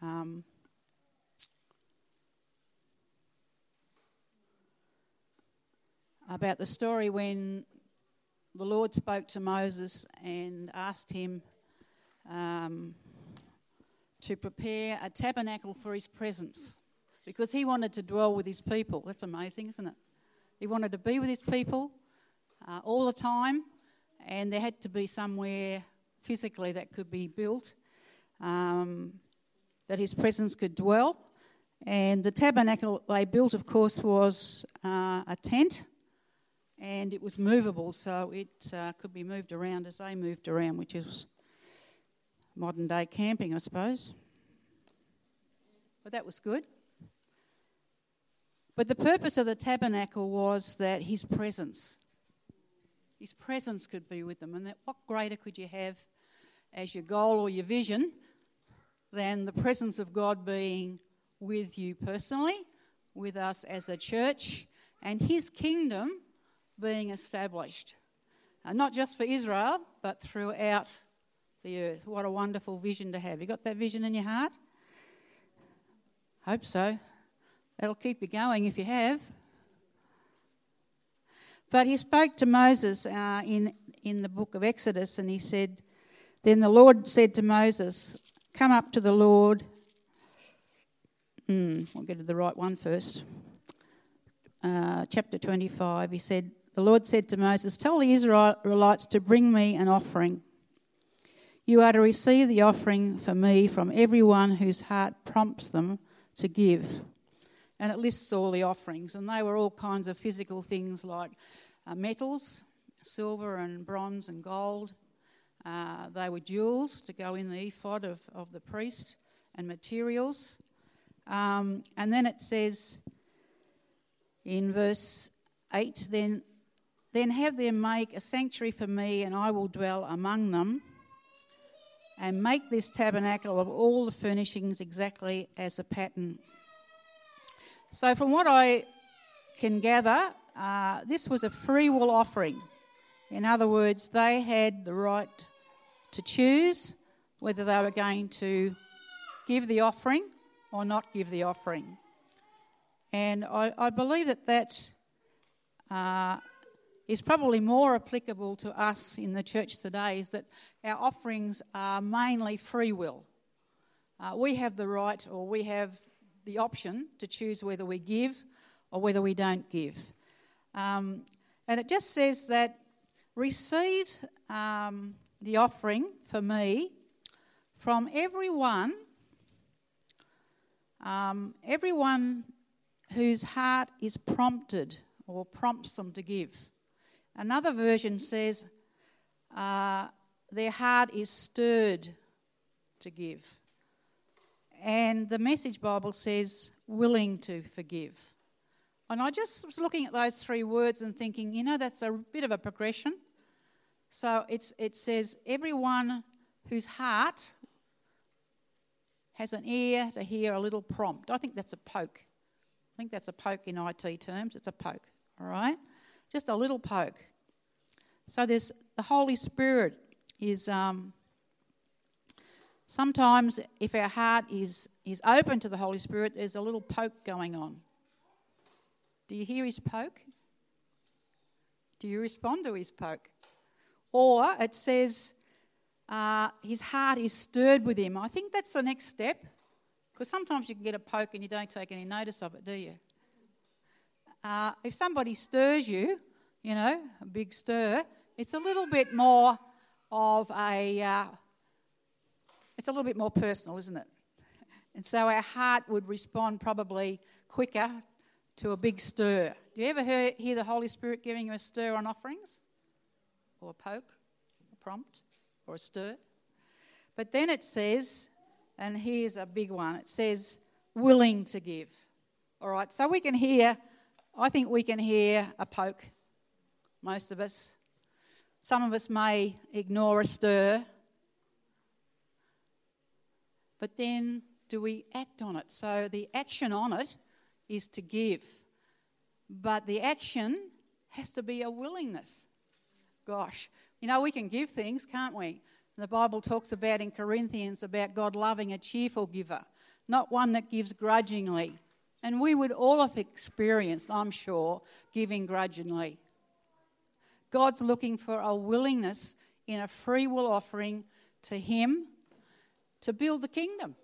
Um, about the story when the Lord spoke to Moses and asked him um, to prepare a tabernacle for his presence because he wanted to dwell with his people. That's amazing, isn't it? He wanted to be with his people uh, all the time, and there had to be somewhere physically that could be built um, that his presence could dwell. And the tabernacle they built, of course, was uh, a tent and it was movable, so it uh, could be moved around as they moved around, which is modern day camping, I suppose. But that was good. But the purpose of the tabernacle was that his presence, his presence could be with them. And that what greater could you have as your goal or your vision than the presence of God being with you personally, with us as a church, and his kingdom being established. Uh, not just for Israel, but throughout the earth. What a wonderful vision to have. You got that vision in your heart? Hope so. That'll keep you going if you have. But he spoke to Moses uh, in, in the book of Exodus and he said, Then the Lord said to Moses, Come up to the Lord. Mm, I'll get to the right one first. Uh, chapter 25, he said, the Lord said to Moses, Tell the Israelites to bring me an offering. You are to receive the offering for me from everyone whose heart prompts them to give. And it lists all the offerings, and they were all kinds of physical things like uh, metals, silver and bronze and gold. Uh, they were jewels to go in the ephod of, of the priest and materials. Um, and then it says in verse 8 then then have them make a sanctuary for me, and I will dwell among them. And make this tabernacle of all the furnishings exactly as a pattern. So, from what I can gather, uh, this was a free will offering. In other words, they had the right to choose whether they were going to give the offering or not give the offering. And I, I believe that that uh, is probably more applicable to us in the church today is that our offerings are mainly free will. Uh, we have the right or we have the option to choose whether we give or whether we don't give. Um, and it just says that receive um, the offering for me from everyone, um, everyone whose heart is prompted or prompts them to give. Another version says, uh, their heart is stirred to give. And the Message Bible says, willing to forgive. And I just was looking at those three words and thinking, you know, that's a bit of a progression. So it says, everyone whose heart has an ear to hear a little prompt. I think that's a poke. I think that's a poke in IT terms. It's a poke, all right? Just a little poke. So there's the Holy Spirit is um, sometimes if our heart is is open to the Holy Spirit, there's a little poke going on. Do you hear his poke? Do you respond to his poke? Or it says uh, his heart is stirred with him. I think that's the next step because sometimes you can get a poke and you don't take any notice of it, do you? Uh, if somebody stirs you, you know, a big stir, it's a little bit more of a, uh, it's a little bit more personal, isn't it? And so our heart would respond probably quicker to a big stir. Do you ever hear, hear the Holy Spirit giving you a stir on offerings? Or a poke, a prompt, or a stir? But then it says, and here's a big one it says, willing to give. All right, so we can hear, I think we can hear a poke, most of us. Some of us may ignore a stir, but then do we act on it? So the action on it is to give, but the action has to be a willingness. Gosh, you know, we can give things, can't we? The Bible talks about in Corinthians about God loving a cheerful giver. not one that gives grudgingly. And we would all have experienced, I'm sure, giving grudgingly. God's looking for a willingness in a free will offering to Him to build the kingdom.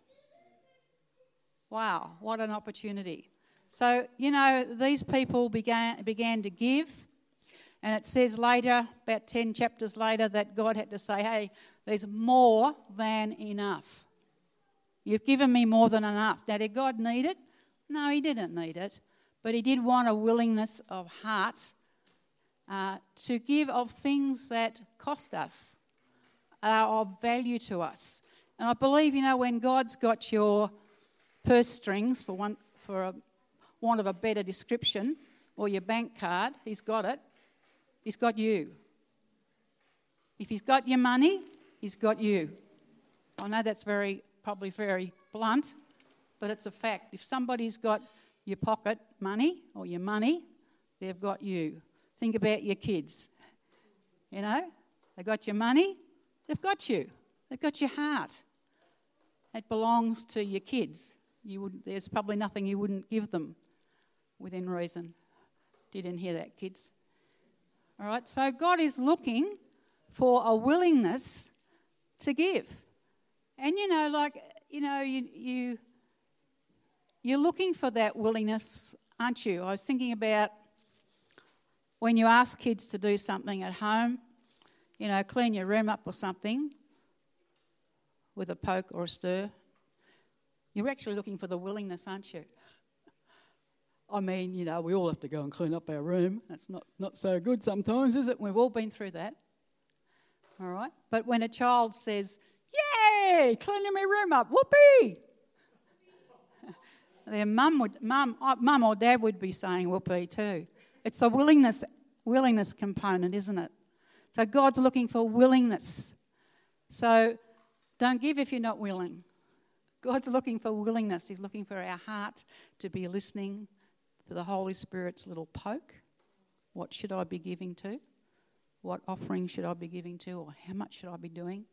Wow, what an opportunity. So, you know, these people began, began to give. And it says later, about 10 chapters later, that God had to say, hey, there's more than enough. You've given me more than enough. Now, did God need it? No, He didn't need it. But He did want a willingness of heart uh, to give of things that cost us, are of value to us. And I believe, you know, when God's got your purse strings, for, one, for a want of a better description, or your bank card, He's got it. He's got you. If He's got your money, He's got you. I know that's very, probably very blunt, but it's a fact. If somebody's got your pocket money or your money, they've got you. Think about your kids. You know, they got your money, they've got you. They've got your heart. It belongs to your kids. You would, there's probably nothing you wouldn't give them within reason. Didn't hear that, kids. All right, so God is looking for a willingness to give. And you know, like, you know, you, you, you're looking for that willingness, aren't you? I was thinking about when you ask kids to do something at home, you know, clean your room up or something with a poke or a stir, you're actually looking for the willingness, aren't you? I mean, you know, we all have to go and clean up our room. That's not, not so good sometimes, is it? We've all been through that. All right? But when a child says, Yay, cleaning my room up, whoopee! Their mum would, mum, uh, mum or dad would be saying whoopee too. It's a willingness, willingness component, isn't it? So God's looking for willingness. So don't give if you're not willing. God's looking for willingness. He's looking for our heart to be listening for the Holy Spirit's little poke. What should I be giving to? What offering should I be giving to? Or how much should I be doing?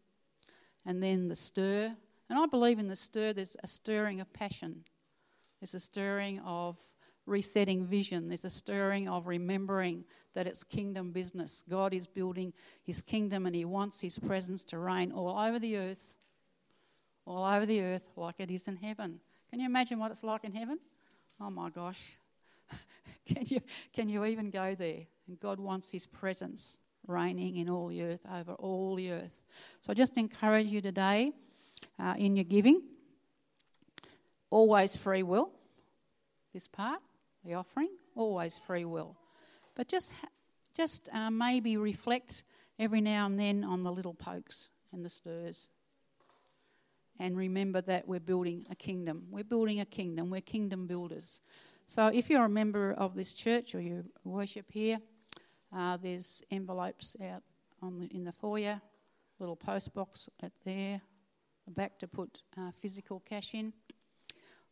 And then the stir. And I believe in the stir, there's a stirring of passion, there's a stirring of resetting vision. There's a stirring of remembering that it's kingdom business. God is building his kingdom and he wants his presence to reign all over the earth, all over the earth like it is in heaven. Can you imagine what it's like in heaven? Oh my gosh. can, you, can you even go there? And God wants his presence reigning in all the earth, over all the earth. So I just encourage you today uh, in your giving, always free will, this part the offering, always free will. But just, just uh, maybe reflect every now and then on the little pokes and the stirs. And remember that we're building a kingdom. We're building a kingdom. We're kingdom builders. So if you're a member of this church or you worship here, uh, there's envelopes out the, in the foyer, little post box at there, the back to put uh, physical cash in,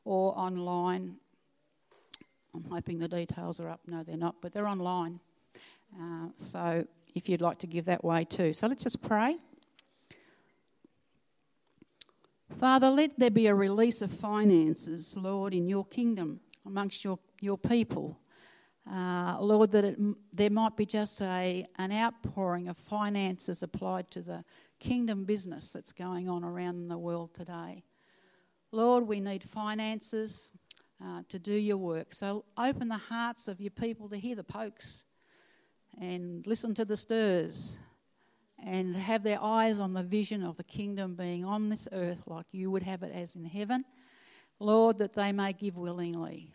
or online I'm hoping the details are up. No, they're not, but they're online. Uh, so if you'd like to give that way too. So let's just pray. Father, let there be a release of finances, Lord, in your kingdom amongst your, your people. Uh, Lord, that it, there might be just a, an outpouring of finances applied to the kingdom business that's going on around the world today. Lord, we need finances uh, to do your work. So open the hearts of your people to hear the pokes and listen to the stirs and have their eyes on the vision of the kingdom being on this earth like you would have it as in heaven. Lord, that they may give willingly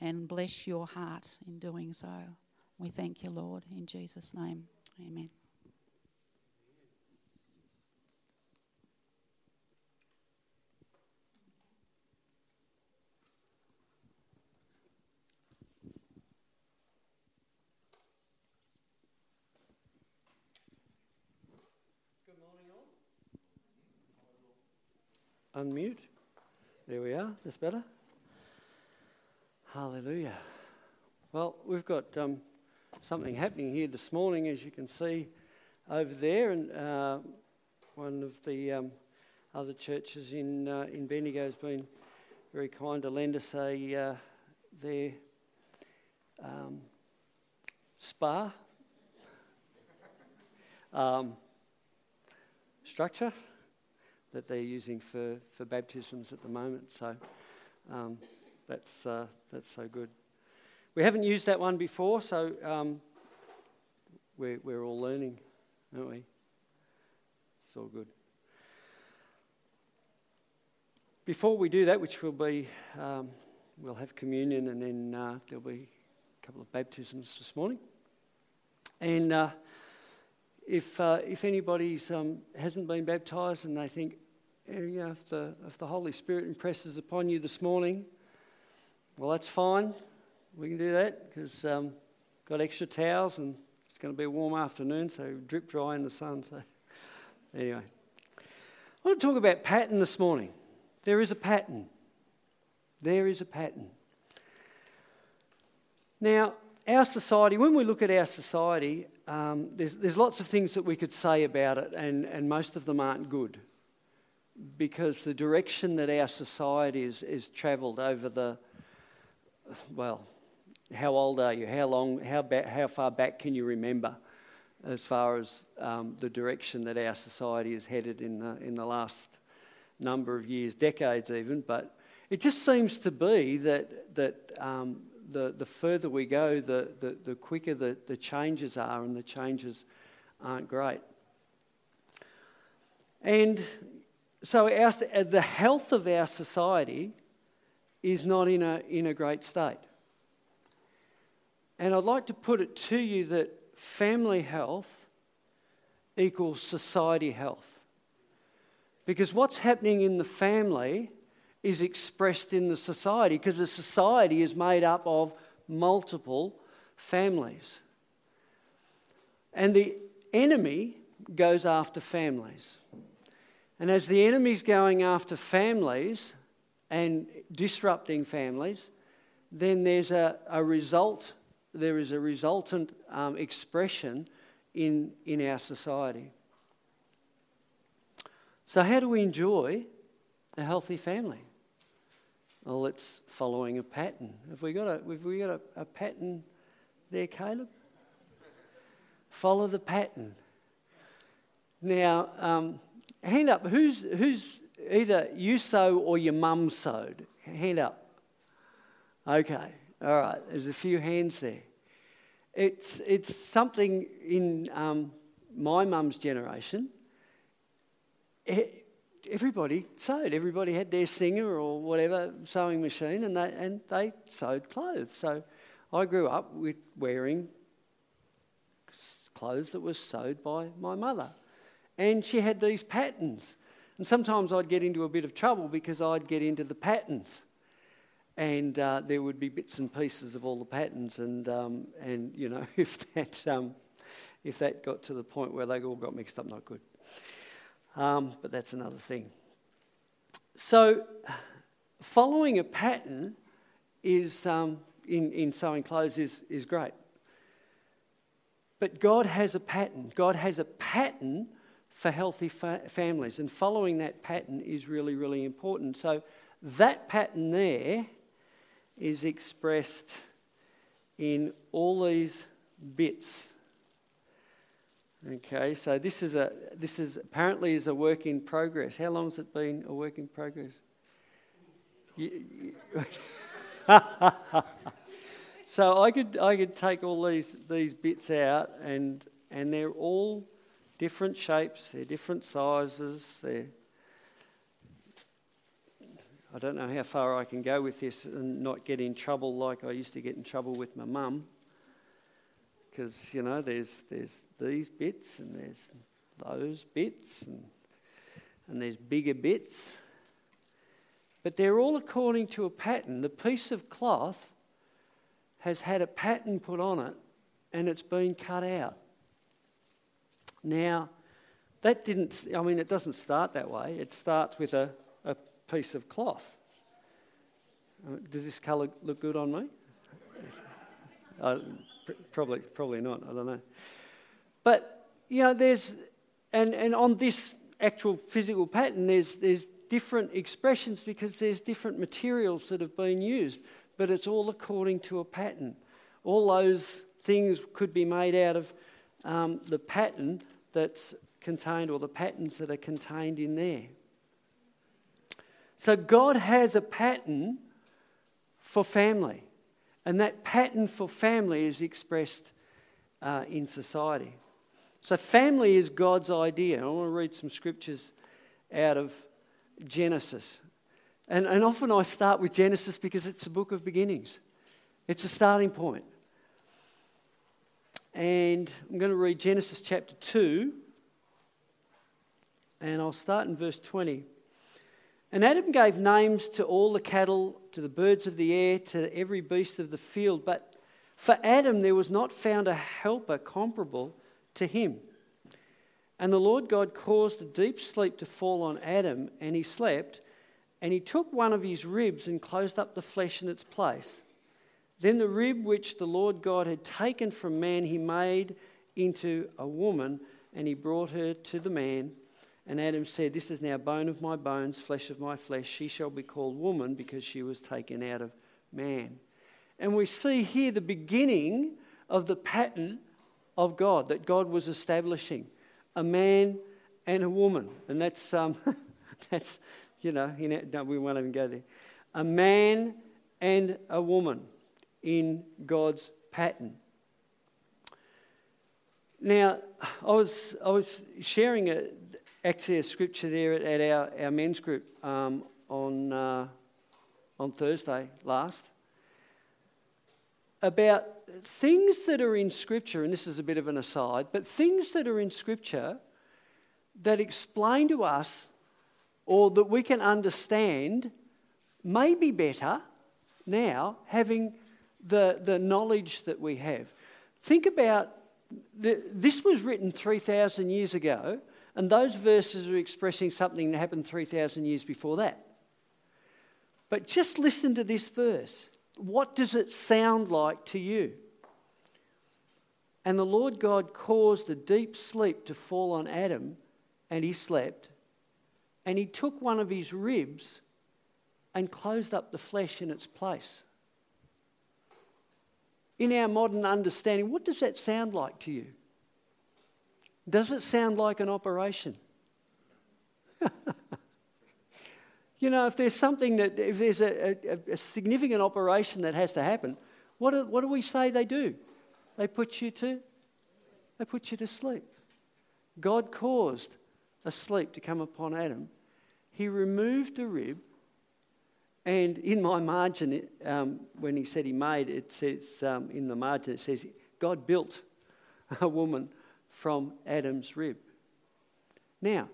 and bless your heart in doing so. We thank you, Lord, in Jesus' name. Amen. Good morning all. Unmute. There we are. That's better. Hallelujah. Well, we've got um, something happening here this morning, as you can see over there, and uh, one of the um, other churches in uh, in Bendigo has been very kind to lend us a, uh, their um, spa um, structure that they're using for, for baptisms at the moment. So um, that's, uh, that's so good. We haven't used that one before, so um, we're, we're all learning, aren't we? It's all good. Before we do that, which will be, um, we'll have communion and then uh, there'll be a couple of baptisms this morning. And uh, if, uh, if anybody um, hasn't been baptised and they think, you know, if the, if the Holy Spirit impresses upon you this morning, well, that's fine. We can do that because um, got extra towels and it's going to be a warm afternoon, so drip dry in the sun. So, anyway, I want to talk about pattern this morning. There is a pattern. There is a pattern. Now, our society, when we look at our society, um, there's, there's lots of things that we could say about it, and, and most of them aren't good because the direction that our society is, is travelled over the, well, how old are you? How long, how, ba- how far back can you remember as far as um, the direction that our society is headed in the, in the last number of years, decades even? But it just seems to be that, that um, the, the further we go, the, the, the quicker the, the changes are, and the changes aren't great. And so our, the health of our society is not in a, in a great state. And I'd like to put it to you that family health equals society health. Because what's happening in the family is expressed in the society, because the society is made up of multiple families. And the enemy goes after families. And as the enemy's going after families and disrupting families, then there's a, a result, there is a resultant um, expression in, in our society. So, how do we enjoy a healthy family? Well, it's following a pattern. Have we got a, have we got a, a pattern there, Caleb? Follow the pattern. Now, um, hand up. Who's, who's either you sew or your mum sewed? Hand up. Okay, all right. There's a few hands there. It's, it's something in um, my mum's generation. It, everybody sewed. Everybody had their singer or whatever sewing machine, and they, and they sewed clothes. So I grew up with wearing clothes that were sewed by my mother. And she had these patterns. And sometimes I'd get into a bit of trouble because I'd get into the patterns. And uh, there would be bits and pieces of all the patterns. And, um, and you know, if that, um, if that got to the point where they all got mixed up, not good. Um, but that's another thing. So, following a pattern is, um, in, in sewing clothes is, is great. But God has a pattern. God has a pattern for healthy fa- families. And following that pattern is really, really important. So, that pattern there is expressed in all these bits. Okay, so this is a this is apparently is a work in progress. How long has it been a work in progress? You, you, so I could I could take all these these bits out and and they're all different shapes, they're different sizes, they're I don't know how far I can go with this and not get in trouble like I used to get in trouble with my mum. Because, you know, there's, there's these bits and there's those bits and, and there's bigger bits. But they're all according to a pattern. The piece of cloth has had a pattern put on it and it's been cut out. Now, that didn't, I mean, it doesn't start that way. It starts with a, a piece of cloth. Uh, does this colour look good on me? uh, probably, probably not, I don't know. But, you know, there's, and, and on this actual physical pattern, there's, there's different expressions because there's different materials that have been used, but it's all according to a pattern. All those things could be made out of um, the pattern that's contained, or the patterns that are contained in there. So God has a pattern for family, and that pattern for family is expressed uh, in society. So, family is God's idea. I want to read some scriptures out of Genesis. And, and often I start with Genesis because it's the book of beginnings, it's a starting point. And I'm going to read Genesis chapter 2, and I'll start in verse 20. And Adam gave names to all the cattle, to the birds of the air, to every beast of the field. But for Adam there was not found a helper comparable to him. And the Lord God caused a deep sleep to fall on Adam, and he slept. And he took one of his ribs and closed up the flesh in its place. Then the rib which the Lord God had taken from man, he made into a woman, and he brought her to the man. And Adam said, This is now bone of my bones, flesh of my flesh. She shall be called woman because she was taken out of man. And we see here the beginning of the pattern of God that God was establishing a man and a woman. And that's, um, that's you know, no, we won't even go there. A man and a woman in God's pattern. Now, I was, I was sharing a, actually a scripture there at, at our, our men's group um, on, uh, on Thursday last about things that are in Scripture, and this is a bit of an aside, but things that are in Scripture that explain to us or that we can understand may be better now having the, the knowledge that we have. Think about the, this was written 3,000 years ago, and those verses are expressing something that happened 3,000 years before that. But just listen to this verse. What does it sound like to you? And the Lord God caused a deep sleep to fall on Adam, and he slept. And he took one of his ribs and closed up the flesh in its place in our modern understanding, what does that sound like to you? Does it sound like an operation? you know, if there's something that, if there's a, a, a, significant operation that has to happen, what do, what do we say they do? They put you to, they put you to sleep. God caused a sleep to come upon Adam. He removed a rib and in my margin, um, when he said he made, it says um, in the margin, it says, God built a woman from Adam's rib. Now,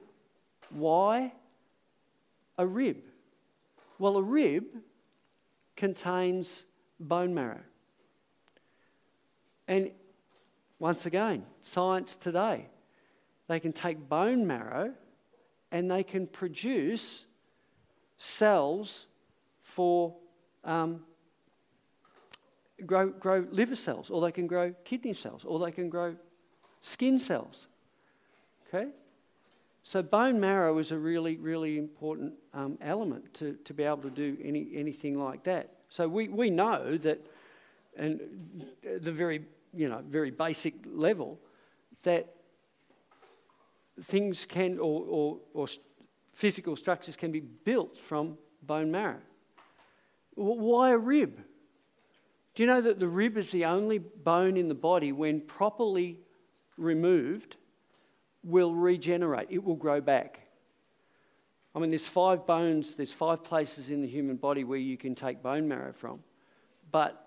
why a rib? Well, a rib contains bone marrow. And once again, science today, they can take bone marrow and they can produce cells for um, grow, grow liver cells, or they can grow kidney cells, or they can grow skin cells. Okay? So bone marrow is a really, really important um, element to, to be able to do any, anything like that. So we, we know that, and the very, you know, very basic level, that things can, or, or, or physical structures can be built from bone marrow. Why a rib? Do you know that the rib is the only bone in the body when properly removed will regenerate? It will grow back. I mean, there's five bones, there's five places in the human body where you can take bone marrow from. But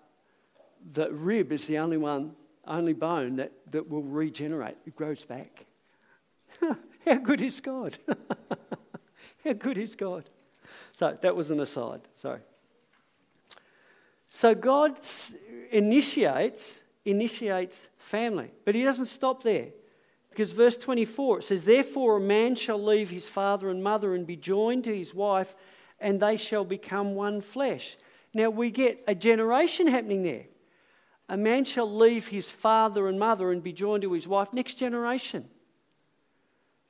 the rib is the only one, only bone that, that will regenerate. It grows back. How good is God? How good is God? So that was an aside. Sorry. So God initiates initiates family, but he doesn't stop there. Because verse 24 it says, Therefore a man shall leave his father and mother and be joined to his wife, and they shall become one flesh. Now we get a generation happening there. A man shall leave his father and mother and be joined to his wife. Next generation.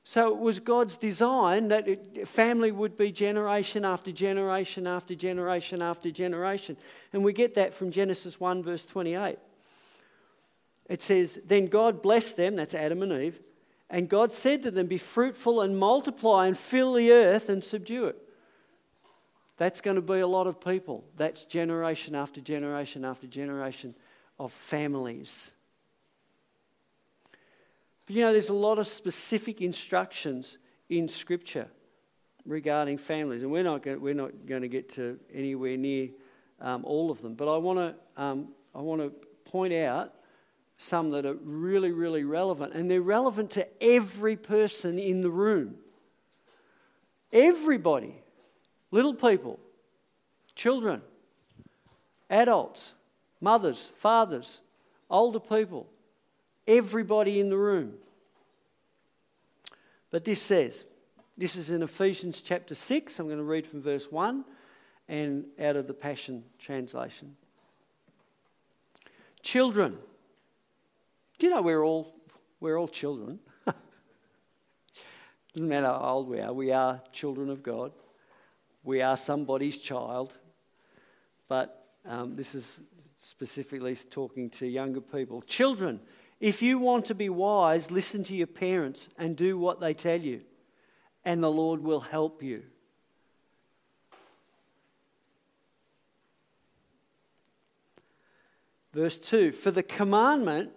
So it was God's design that family would be generation after generation after generation after generation. And we get that from Genesis 1, verse 28. It says, Then God blessed them, that's Adam and Eve, and God said to them, Be fruitful and multiply and fill the earth and subdue it. That's going to be a lot of people. That's generation after generation after generation of families. But you know, there's a lot of specific instructions in Scripture regarding families, and we're not going, we're not going to get to anywhere near um, all of them. But I want to um, I want to point out some that are really, really relevant, and they're relevant to every person in the room. Everybody, little people, children, adults, mothers, fathers, older people, everybody in the room. But this says, this is in Ephesians chapter 6. I'm going to read from verse 1 and out of the Passion Translation. Children, do you know we're all, we're all children? Doesn't matter how old we are, we are children of God. We are somebody's child. But um, this is specifically talking to younger people. Children, if you want to be wise, listen to your parents and do what they tell you, and the Lord will help you. Verse 2 For the commandment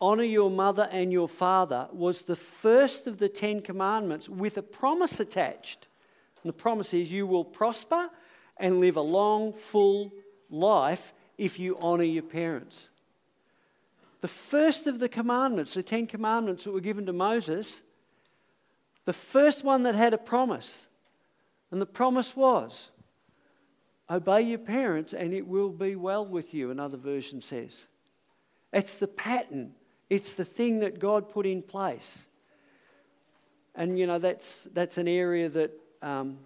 honor your mother and your father was the first of the Ten Commandments with a promise attached. And the promise is you will prosper and live a long, full life if you honor your parents. The first of the commandments, the Ten Commandments that were given to Moses, the first one that had a promise. And the promise was obey your parents and it will be well with you, another version says. It's the pattern it's the thing that God put in place. And, you know, that's, that's an area that, um,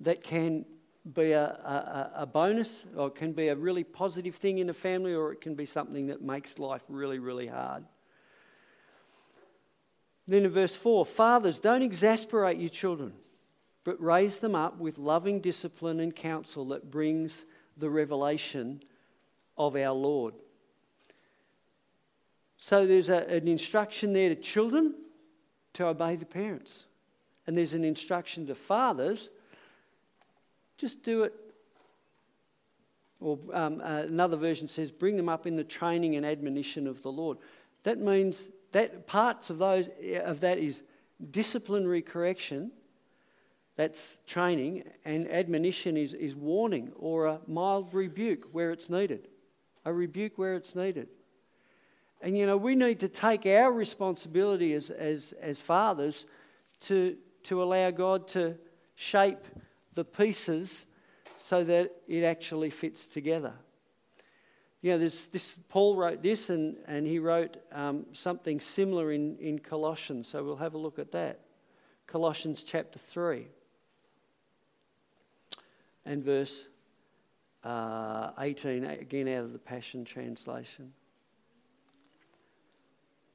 that can be a, a, a, bonus or it can be a really positive thing in a family or it can be something that makes life really, really hard. Then in verse 4 Fathers, don't exasperate your children, but raise them up with loving discipline and counsel that brings the revelation of our Lord. So there's a, an instruction there to children to obey the parents. And there's an instruction to fathers just do it. Or um, uh, another version says, bring them up in the training and admonition of the Lord. That means that parts of those of that is disciplinary correction, that's training, and admonition is, is warning or a mild rebuke where it's needed. A rebuke where it's needed. And you know, we need to take our responsibility as, as, as fathers to, to allow God to shape the pieces so that it actually fits together. You know, this, this, Paul wrote this and, and he wrote um, something similar in, in Colossians, so we'll have a look at that. Colossians chapter 3 and verse uh, 18, again out of the Passion Translation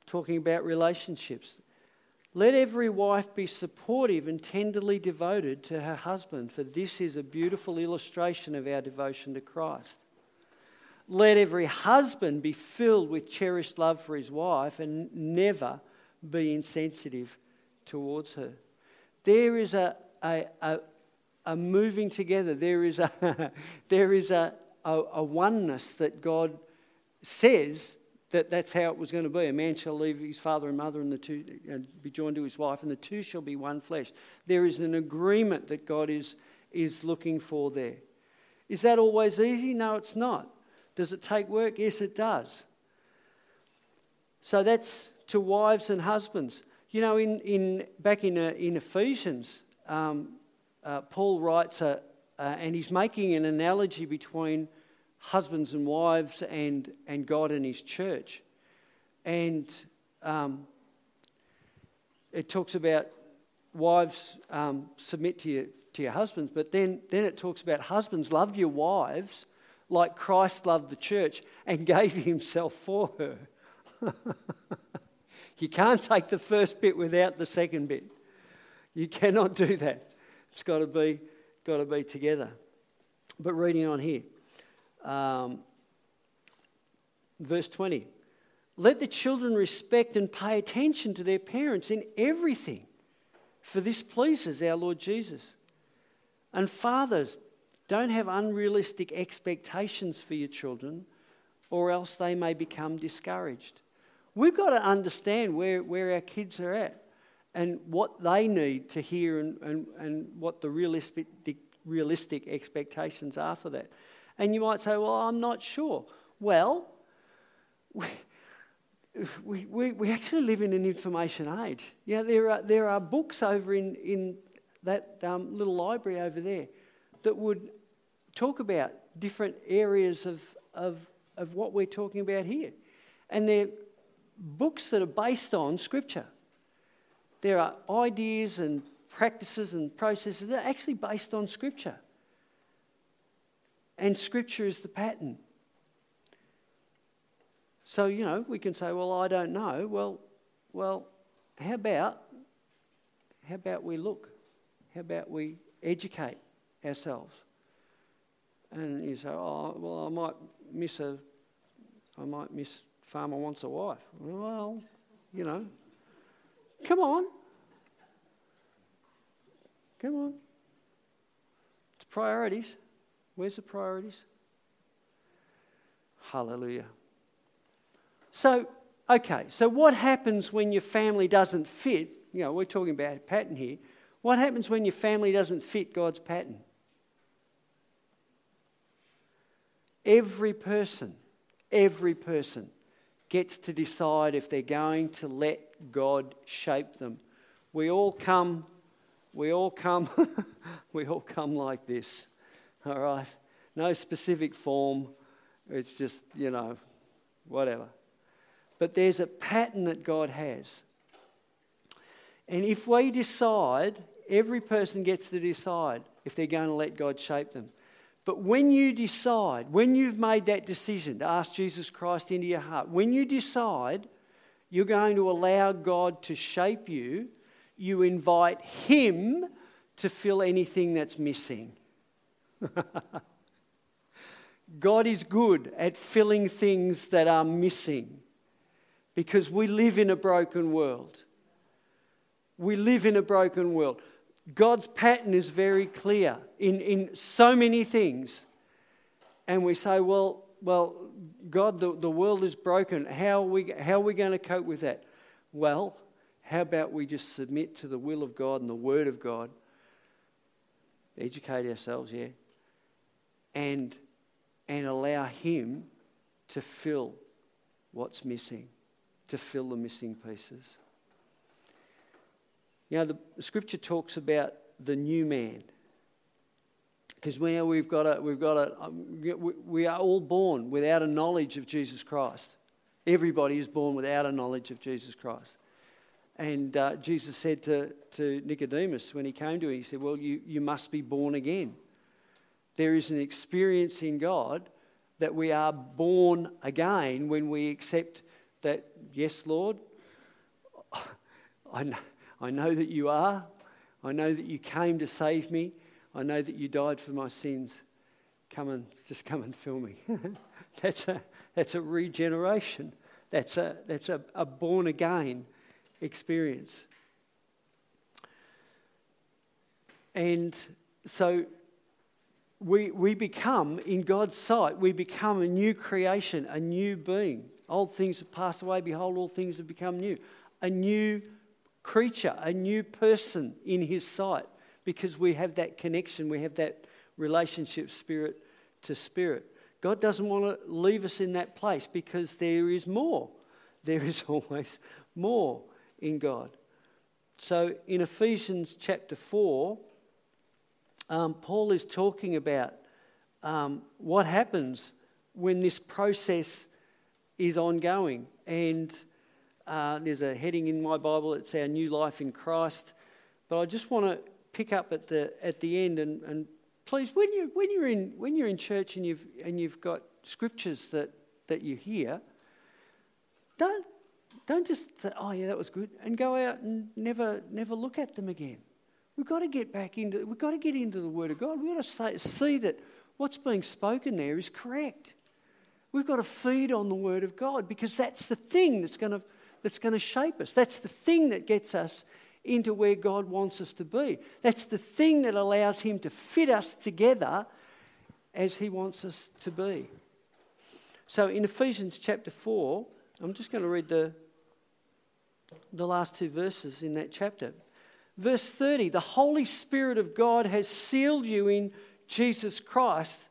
talking about relationships. Let every wife be supportive and tenderly devoted to her husband, for this is a beautiful illustration of our devotion to Christ. Let every husband be filled with cherished love for his wife and never be insensitive towards her. There is a, a, a, a moving together, there is, a, there is a, a, a oneness that God says that that's how it was going to be. A man shall leave his father and mother and the two and be joined to his wife, and the two shall be one flesh. There is an agreement that God is, is looking for there. Is that always easy? No, it's not. Does it take work? Yes, it does. So that's to wives and husbands. You know, in, in back in, uh, in Ephesians, um, uh, Paul writes, uh, and he's making an analogy between husbands and wives and, and God and His church. And um, it talks about wives um, submit to your, to your husbands, but then, then it talks about husbands love your wives like Christ loved the church and gave Himself for her. You can't take the first bit without the second bit. You cannot do that. It's got to be, got to be together. But reading on here, um, verse 20. Let the children respect and pay attention to their parents in everything, for this pleases our Lord Jesus. And fathers, don't have unrealistic expectations for your children, or else they may become discouraged. We've got to understand where, where our kids are at and what they need to hear and, and, and what the realistic, realistic expectations are for that. And you might say, Well, I'm not sure. Well, we, we, we actually live in an information age. Yeah, there are, there are books over in, in that um, little library over there that would talk about different areas of, of, of what we're talking about here. And they're books that are based on Scripture. There are ideas and practices and processes that are actually based on Scripture. And Scripture is the pattern. So, you know, we can say, well, I don't know. Well, well, how about how about we look? How about we educate ourselves? And you say, oh, well, I might miss a, I might miss farmer wants a wife. Well, you know, come on, come on. It's priorities. Where's the priorities? Hallelujah. So, okay, so what happens when your family doesn't fit? You know, we're talking about pattern here. What happens when your family doesn't fit God's pattern? Every person, every person gets to decide if they're going to let God shape them. We all come, we all come, we all come like this, all right? No specific form. It's just, you know, whatever. But there's a pattern that God has. And if we decide, every person gets to decide if they're going to let God shape them. But when you decide, when you've made that decision to ask Jesus Christ into your heart, when you decide you're going to allow God to shape you, you invite Him to fill anything that's missing. God is good at filling things that are missing because we live in a broken world. We live in a broken world. God's pattern is very clear in, in so many things. And we say, well, well, God, the, the world is broken. How are, we, how are we going to cope with that? Well, how about we just submit to the will of God and the Word of God? Educate ourselves, yeah? And, and allow Him to fill what's missing to fill the missing pieces. You know, the scripture talks about the new man. Because we, we've got a, we've got a, um, we are all born without a knowledge of Jesus Christ. Everybody is born without a knowledge of Jesus Christ. And uh, Jesus said to, to Nicodemus when he came to him, he said, Well, you, you must be born again. There is an experience in God that we are born again when we accept that, yes, Lord, I know, I know that you are. I know that you came to save me. I know that you died for my sins. Come and just come and fill me. that's, a, that's a regeneration. That's a, that's a, a born again experience. And so we, we become, in God's sight, we become a new creation, a new being. Old things have passed away. Behold, all things have become new. A new creature, a new person in His sight because we have that connection, we have that relationship, spirit to spirit. God doesn't want to leave us in that place because there is more. There is always more in God. So in Ephesians chapter 4, um, Paul is talking about um, what happens when this process is ongoing. And uh, there's a heading in my Bible, it's our new life in Christ. But I just want to pick up at the, at the end and, and please, when, you, when, you're in, when you're in church and you've, and you've got scriptures that, that you hear, don't, Don't just say, oh, yeah, that was good, and go out and never, never look at them again. We've got to get back into, we've got to get into the Word of God. We've got to say, see that what's being spoken there is correct. We've got to feed on the Word of God because that's the thing that's going to, that's going to shape us. That's the thing that gets us into where God wants us to be. That's the thing that allows Him to fit us together as He wants us to be. So in Ephesians chapter 4, I'm just going to read the, the last two verses in that chapter. Verse 30 The Holy Spirit of God has sealed you in Jesus Christ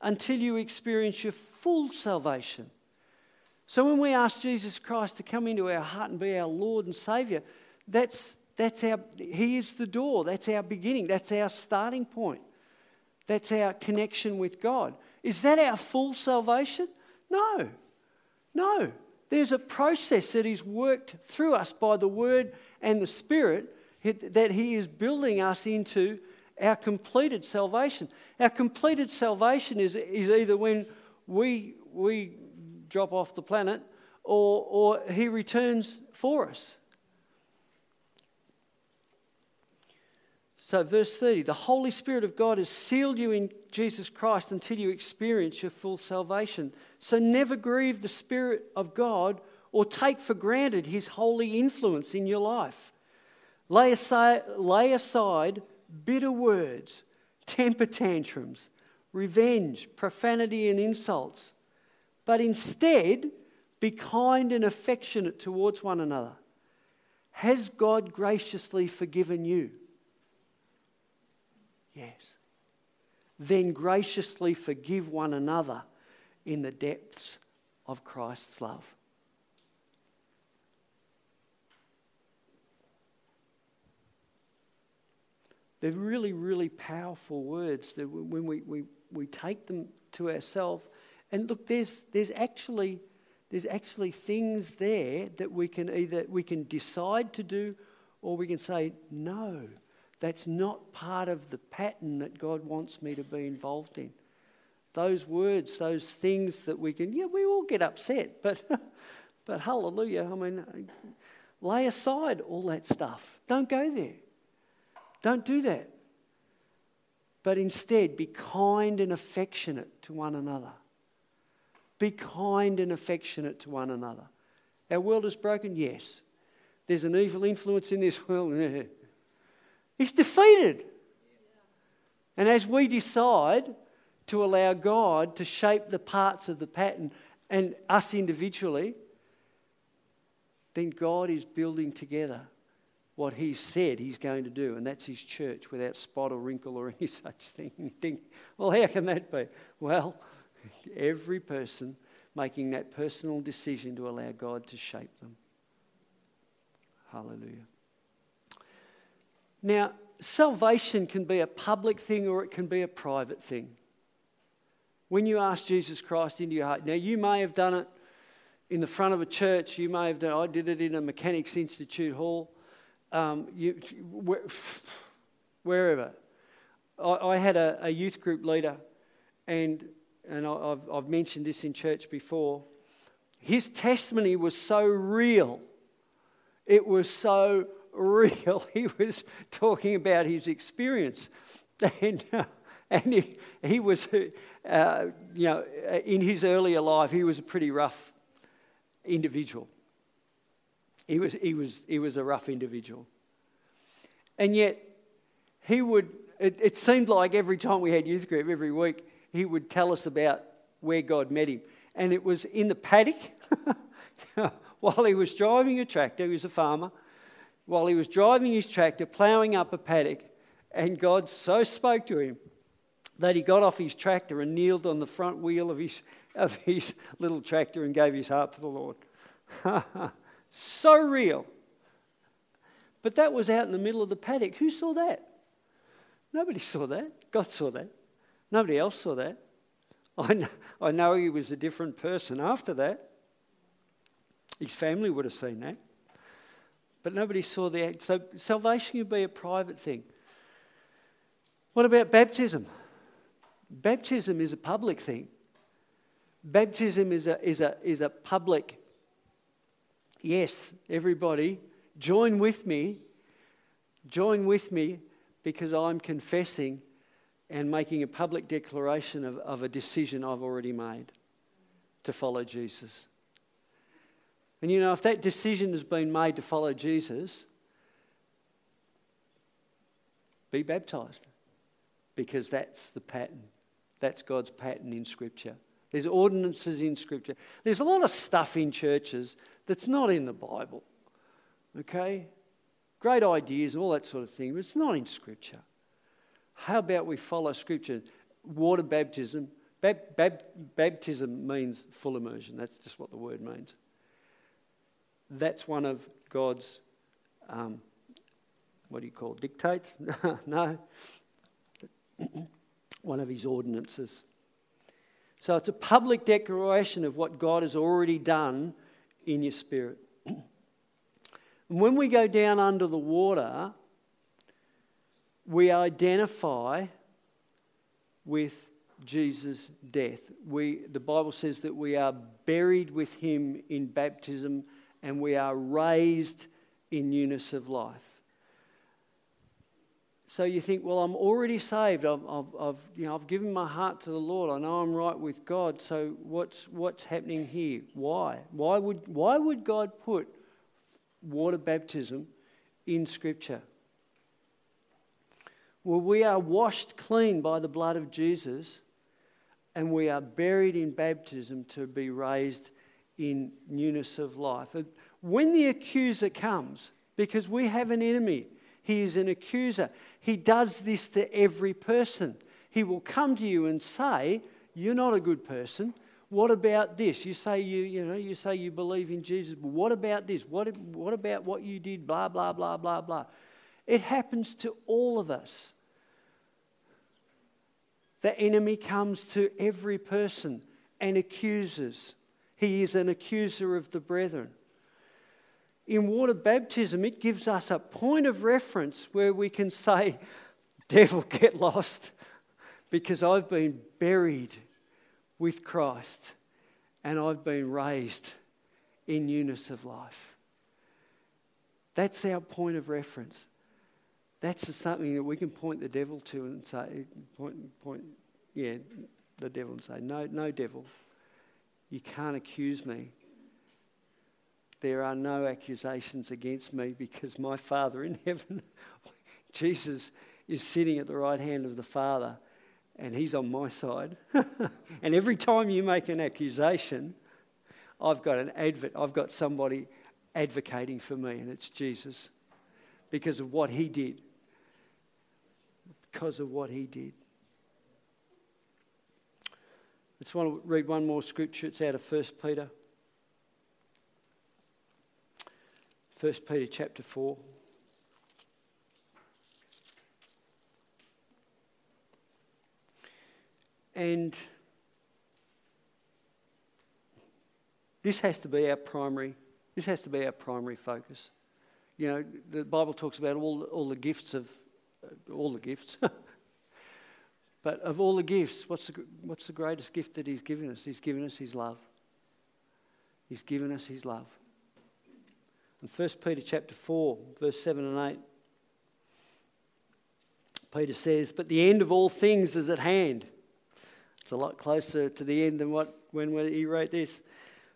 until you experience your full salvation. So when we ask Jesus Christ to come into our heart and be our Lord and Savior, that's, that's our, He is the door. That's our beginning. That's our starting point. That's our connection with God. Is that our full salvation? No. No. There's a process that is worked through us by the Word and the Spirit that He is building us into our completed salvation. Our completed salvation is, is either when we, we drop off the planet or, or He returns for us. So, verse 30 the Holy Spirit of God has sealed you in Jesus Christ until you experience your full salvation. So, never grieve the Spirit of God or take for granted His holy influence in your life. Lay aside, lay aside bitter words, temper tantrums, revenge, profanity, and insults, but instead be kind and affectionate towards one another. Has God graciously forgiven you? Yes. Then graciously forgive one another in the depths of Christ's love. They're really, really powerful words that when we, we, we take them to ourselves. And look, there's, there's, actually, there's actually things there that we can either we can decide to do or we can say, no, that's not part of the pattern that God wants me to be involved in. Those words, those things that we can, yeah, we all get upset, but, but hallelujah, I mean, lay aside all that stuff. Don't go there. Don't do that. But instead, be kind and affectionate to one another. Be kind and affectionate to one another. Our world is broken, yes. There's an evil influence in this world. It's defeated. And as we decide to allow God to shape the parts of the pattern and us individually, then God is building together what He said He's going to do, and that's His church without spot or wrinkle or any such thing. You think, well, how can that be? Well, every person making that personal decision to allow God to shape them. Hallelujah. Now, salvation can be a public thing or it can be a private thing. When you ask Jesus Christ into your heart, now you may have done it in the front of a church, you may have done I did it in a Mechanics Institute hall, um, you, wherever. I, I had a, a, youth group leader, and, and I've, I've mentioned this in church before. His testimony was so real. It was so real. He was talking about his experience. And, uh, and he, he was, uh, you know, in his earlier life, he was a pretty rough individual. He was, he was, he was a rough individual. And yet, he would, it, it seemed like every time we had youth group, every week, he would tell us about where God met him. And it was in the paddock while he was driving a tractor, he was a farmer, while he was driving his tractor, ploughing up a paddock, and God so spoke to him that he got off his tractor and kneeled on the front wheel of his, of his little tractor and gave his heart to the Lord. so real. But that was out in the middle of the paddock. Who saw that? Nobody saw that. God saw that. Nobody else saw that. I know, I know he was a different person after that. His family would have seen that. But nobody saw the act. So salvation can be a private thing. What about baptism? Baptism is a public thing. Baptism is a, is a, is a public Yes, everybody, join with me. Join with me because I'm confessing and making a public declaration of, of a decision I've already made to follow Jesus. And you know, if that decision has been made to follow Jesus, be baptized because that's the pattern. That's God's pattern in Scripture. There's ordinances in Scripture. There's a lot of stuff in churches that's not in the Bible. Okay? Great ideas all that sort of thing, but it's not in Scripture. How about we follow Scripture? Water baptism. Bab- bab- baptism means full immersion. That's just what the word means. That's one of God's, um, what do you call it, dictates? no. one of his ordinances. So it's a public declaration of what God has already done in your spirit. and when we go down under the water, we identify with Jesus' death. We, the Bible says that we are buried with him in baptism and we are raised in newness of life. So you think, well, I'm already saved. I've, I've, I've, you know, I've given my heart to the Lord. I know I'm right with God. So what's, what's happening here? Why? Why would, why would God put water baptism in Scripture? Well, we are washed clean by the blood of Jesus and we are buried in baptism to be raised in newness of life. When the accuser comes, because we have an enemy, he is an accuser. He does this to every person. He will come to you and say, You're not a good person. What about this? You say you, you know, you say you believe in Jesus, but what about this? What, what about what you did? Blah, blah, blah, blah, blah. It happens to all of us. The enemy comes to every person and accuses. He is an accuser of the brethren. In water baptism, it gives us a point of reference where we can say, Devil, get lost, because I've been buried with Christ and I've been raised in newness of life. That's our point of reference. That's something that we can point the devil to and say, point, point, yeah, the devil and say, no, no, devil, you can't accuse me. There are no accusations against me because my Father in heaven, Jesus, is sitting at the right hand of the Father and he's on my side. and every time you make an accusation, I've got an advocate, I've got somebody advocating for me, and it's Jesus because of what he did because of what he did. I just want to read one more scripture. It's out of 1 Peter. 1 Peter chapter 4. And this has to be our primary, this has to be our primary focus. You know, the Bible talks about all, all the gifts of uh, all the gifts. but of all the gifts, what's the, what's the greatest gift that He's given us? He's given us His love. He's given us His love. In 1 Peter chapter 4, verse 7 and 8, Peter says, But the end of all things is at hand. It's a lot closer to the end than what when he wrote this.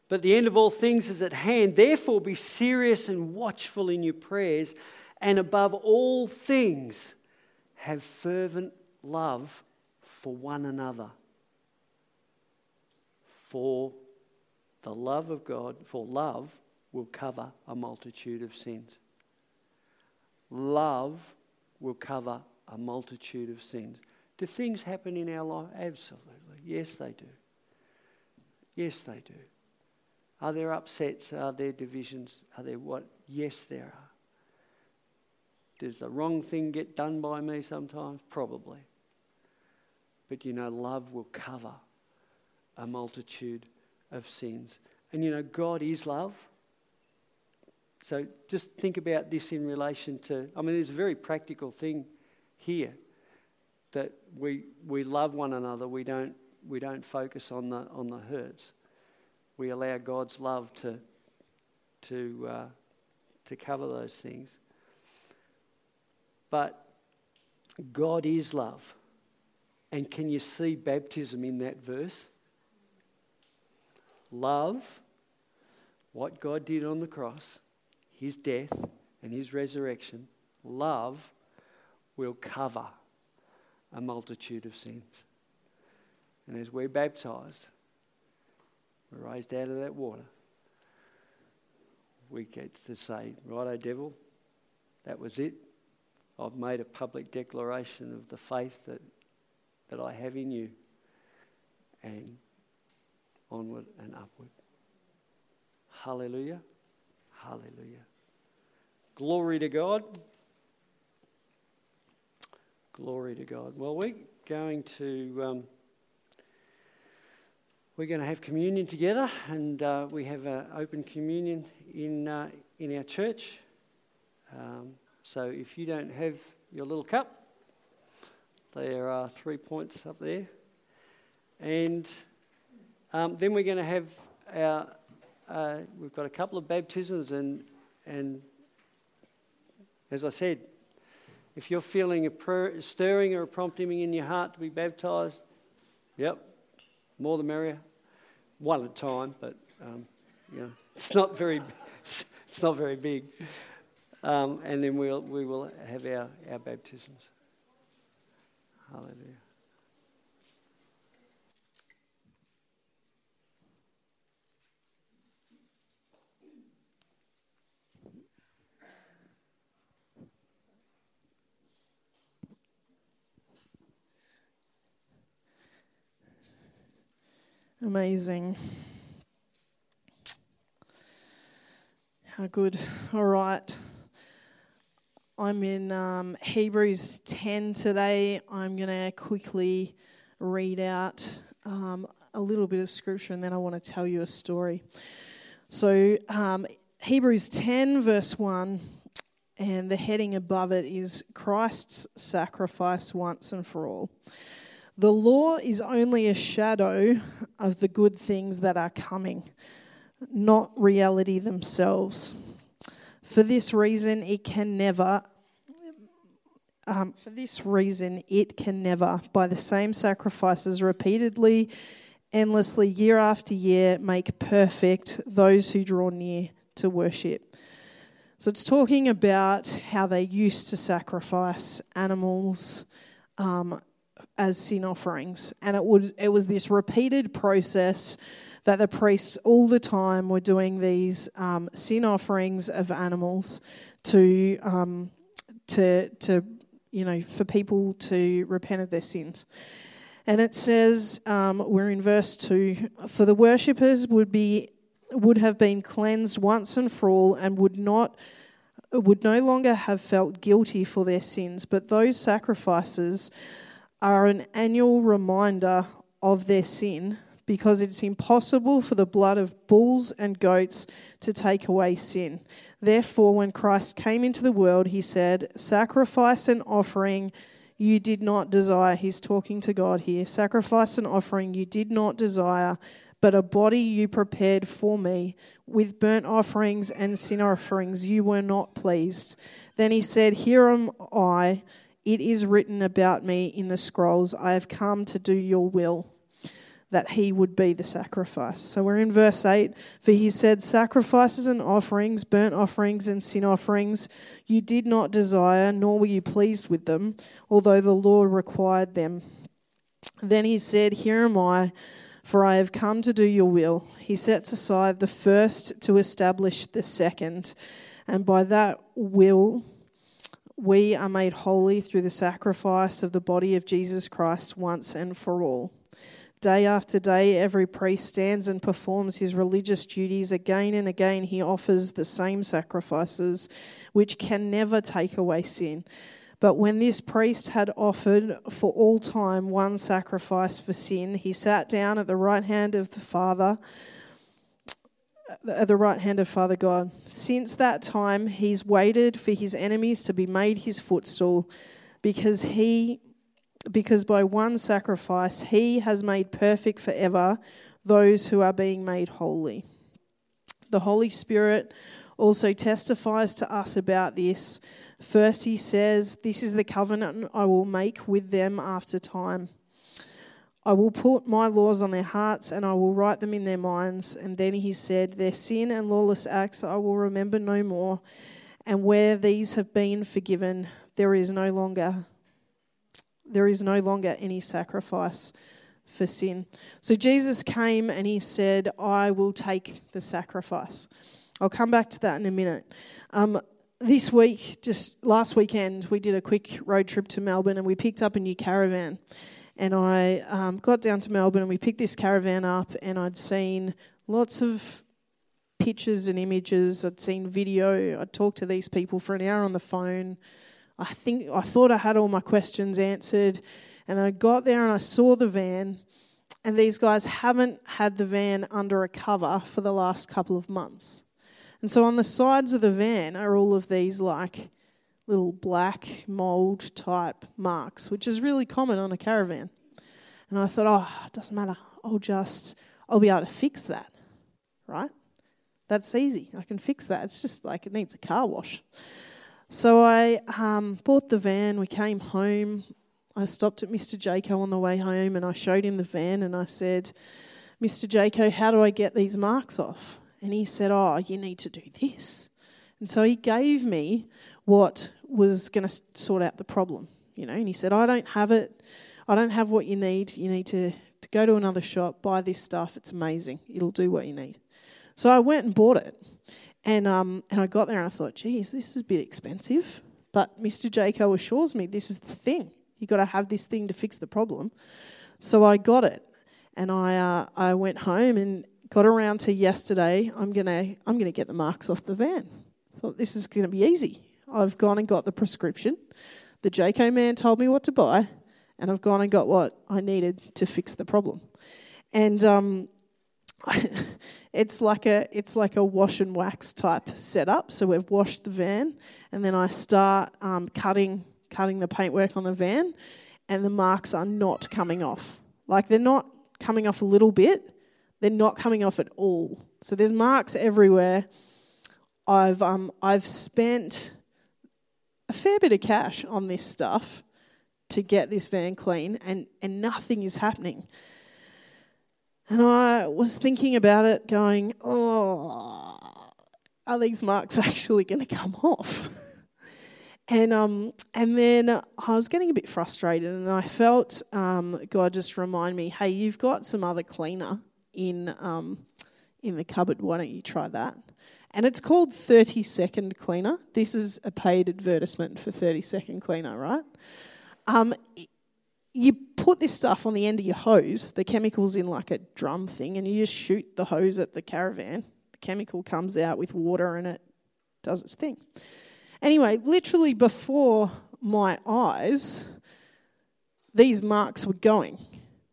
But the end of all things is at hand. Therefore, be serious and watchful in your prayers and above all things, have fervent love for one another. For the love of God, for love will cover a multitude of sins. Love will cover a multitude of sins. Do things happen in our life? Absolutely. Yes, they do. Yes, they do. Are there upsets? Are there divisions? Are there what? Yes, there are. Does the wrong thing get done by me sometimes? Probably. But you know, love will cover a multitude of sins. And you know, God is love. So just think about this in relation to, I mean, there's a very practical thing here that we, we love one another. We don't, we don't focus on the, on the hurts. We allow God's love to, to, uh, to cover those things. But God is love. And can you see baptism in that verse? Love, what God did on the cross, his death and his resurrection, love will cover a multitude of sins. And as we're baptized, we're raised out of that water, we get to say, Righto, devil, that was it. I've made a public declaration of the faith that, that I have in you. And onward and upward. Hallelujah. Hallelujah. Glory to God. Glory to God. Well, we're going to um, we're going to have communion together, and uh, we have an open communion in uh, in our church. Um, so if you don't have your little cup, there are three points up there, and um, then we're going to have our uh, we've got a couple of baptisms, and and as I said, if you're feeling a prayer, stirring or a prompting in your heart to be baptized, yep, more the merrier. One at a time, but um, you know, it's not very, it's not very big. Um, and then we'll, we will have our, our baptisms. Hallelujah. Amazing. How good. All right. I'm in um, Hebrews 10 today. I'm going to quickly read out um, a little bit of scripture and then I want to tell you a story. So, um, Hebrews 10, verse 1, and the heading above it is Christ's sacrifice once and for all. The law is only a shadow of the good things that are coming, not reality themselves. For this reason, it can never. Um, for this reason, it can never, by the same sacrifices repeatedly, endlessly, year after year, make perfect those who draw near to worship. So it's talking about how they used to sacrifice animals um, as sin offerings. And it would it was this repeated process that the priests all the time were doing these um, sin offerings of animals to um, to to you know for people to repent of their sins. And it says um, we're in verse two. For the worshippers would be would have been cleansed once and for all, and would not would no longer have felt guilty for their sins. But those sacrifices are an annual reminder of their sin because it's impossible for the blood of bulls and goats to take away sin. Therefore, when Christ came into the world, he said, Sacrifice and offering you did not desire. He's talking to God here. Sacrifice and offering you did not desire, but a body you prepared for me. With burnt offerings and sin offerings you were not pleased. Then he said, Here am I it is written about me in the scrolls, I have come to do your will, that he would be the sacrifice. So we're in verse 8. For he said, Sacrifices and offerings, burnt offerings and sin offerings, you did not desire, nor were you pleased with them, although the Lord required them. Then he said, Here am I, for I have come to do your will. He sets aside the first to establish the second, and by that will, we are made holy through the sacrifice of the body of Jesus Christ once and for all. Day after day, every priest stands and performs his religious duties. Again and again, he offers the same sacrifices, which can never take away sin. But when this priest had offered for all time one sacrifice for sin, he sat down at the right hand of the Father at the right hand of Father God. Since that time, he's waited for his enemies to be made his footstool because he because by one sacrifice he has made perfect forever those who are being made holy. The Holy Spirit also testifies to us about this. First, he says, This is the covenant I will make with them after time. I will put my laws on their hearts and I will write them in their minds. And then he said, Their sin and lawless acts I will remember no more. And where these have been forgiven, there is no longer there is no longer any sacrifice for sin. So Jesus came and he said, I will take the sacrifice. I'll come back to that in a minute. Um, this week, just last weekend, we did a quick road trip to Melbourne and we picked up a new caravan. And I um, got down to Melbourne and we picked this caravan up, and I'd seen lots of pictures and images. I'd seen video. I'd talked to these people for an hour on the phone. I think I thought I had all my questions answered, and then I got there and I saw the van, and these guys haven't had the van under a cover for the last couple of months. And so on the sides of the van are all of these like little black mold type marks, which is really common on a caravan. And I thought, oh, it doesn't matter. I'll just, I'll be able to fix that, right? That's easy. I can fix that. It's just like it needs a car wash. So I um, bought the van. We came home. I stopped at Mr. Jaco on the way home and I showed him the van and I said, Mr. Jaco, how do I get these marks off? And he said, Oh, you need to do this. And so he gave me what was going to sort out the problem, you know. And he said, I don't have it. I don't have what you need. You need to, to go to another shop, buy this stuff. It's amazing. It'll do what you need. So I went and bought it. And, um, and I got there and I thought, geez, this is a bit expensive. But Mr. Jaco assures me this is the thing. You've got to have this thing to fix the problem. So I got it. And I, uh, I went home and got around to yesterday. I'm going to I'm gonna get the marks off the van. Thought this is going to be easy. I've gone and got the prescription. The Jaco man told me what to buy, and I've gone and got what I needed to fix the problem. And um, it's like a it's like a wash and wax type setup. So we've washed the van, and then I start um, cutting cutting the paintwork on the van, and the marks are not coming off. Like they're not coming off a little bit; they're not coming off at all. So there's marks everywhere. I've um I've spent a fair bit of cash on this stuff to get this van clean, and and nothing is happening. And I was thinking about it, going, oh, are these marks actually going to come off? and um, and then I was getting a bit frustrated, and I felt um, God just remind me, hey, you've got some other cleaner in um, in the cupboard. Why don't you try that? And it's called 30 Second Cleaner. This is a paid advertisement for 30 Second Cleaner, right? Um, you put this stuff on the end of your hose, the chemical's in like a drum thing, and you just shoot the hose at the caravan. The chemical comes out with water and it does its thing. Anyway, literally before my eyes, these marks were going.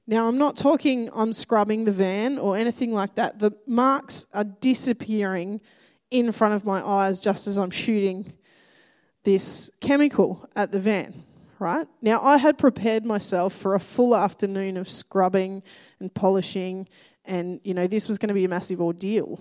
Now, I'm not talking I'm scrubbing the van or anything like that. The marks are disappearing in front of my eyes just as I'm shooting this chemical at the van right? Now, I had prepared myself for a full afternoon of scrubbing and polishing, and, you know, this was going to be a massive ordeal.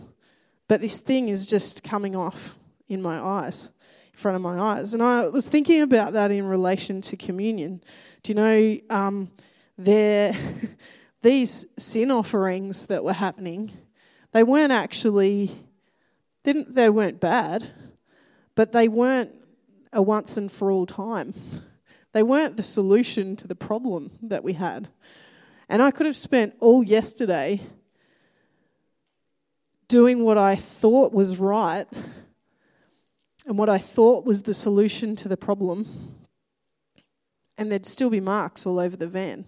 But this thing is just coming off in my eyes, in front of my eyes. And I was thinking about that in relation to communion. Do you know, um, there, these sin offerings that were happening, they weren't actually, they, they weren't bad, but they weren't a once and for all time. They weren't the solution to the problem that we had. And I could have spent all yesterday doing what I thought was right and what I thought was the solution to the problem, and there'd still be marks all over the van.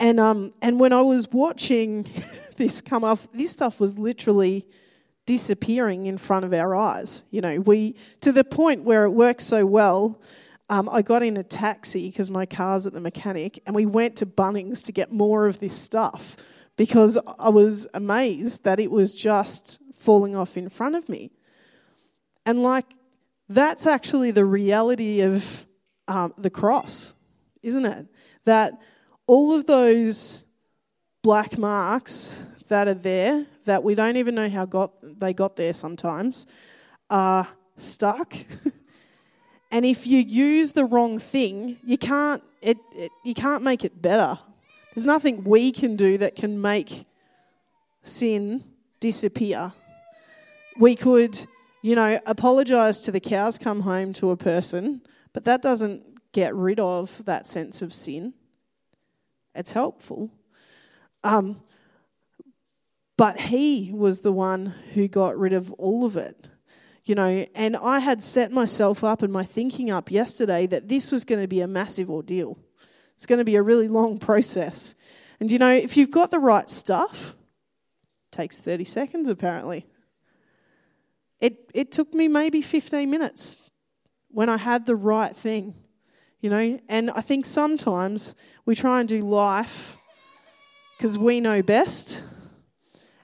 And um, and when I was watching this come off, this stuff was literally disappearing in front of our eyes. You know, we to the point where it works so well um, I got in a taxi because my car's at the mechanic, and we went to Bunnings to get more of this stuff because I was amazed that it was just falling off in front of me. And like, that's actually the reality of um, the cross, isn't it? That all of those black marks that are there that we don't even know how got they got there sometimes are stuck. and if you use the wrong thing, you can't it, it you can't make it better. There's nothing we can do that can make sin disappear. We could, you know, apologize to the cows come home to a person, but that doesn't get rid of that sense of sin. It's helpful. Um, but he was the one who got rid of all of it. You know, and I had set myself up and my thinking up yesterday that this was going to be a massive ordeal. It's going to be a really long process. And you know, if you've got the right stuff, takes 30 seconds apparently. It it took me maybe 15 minutes when I had the right thing. You know, and I think sometimes we try and do life because we know best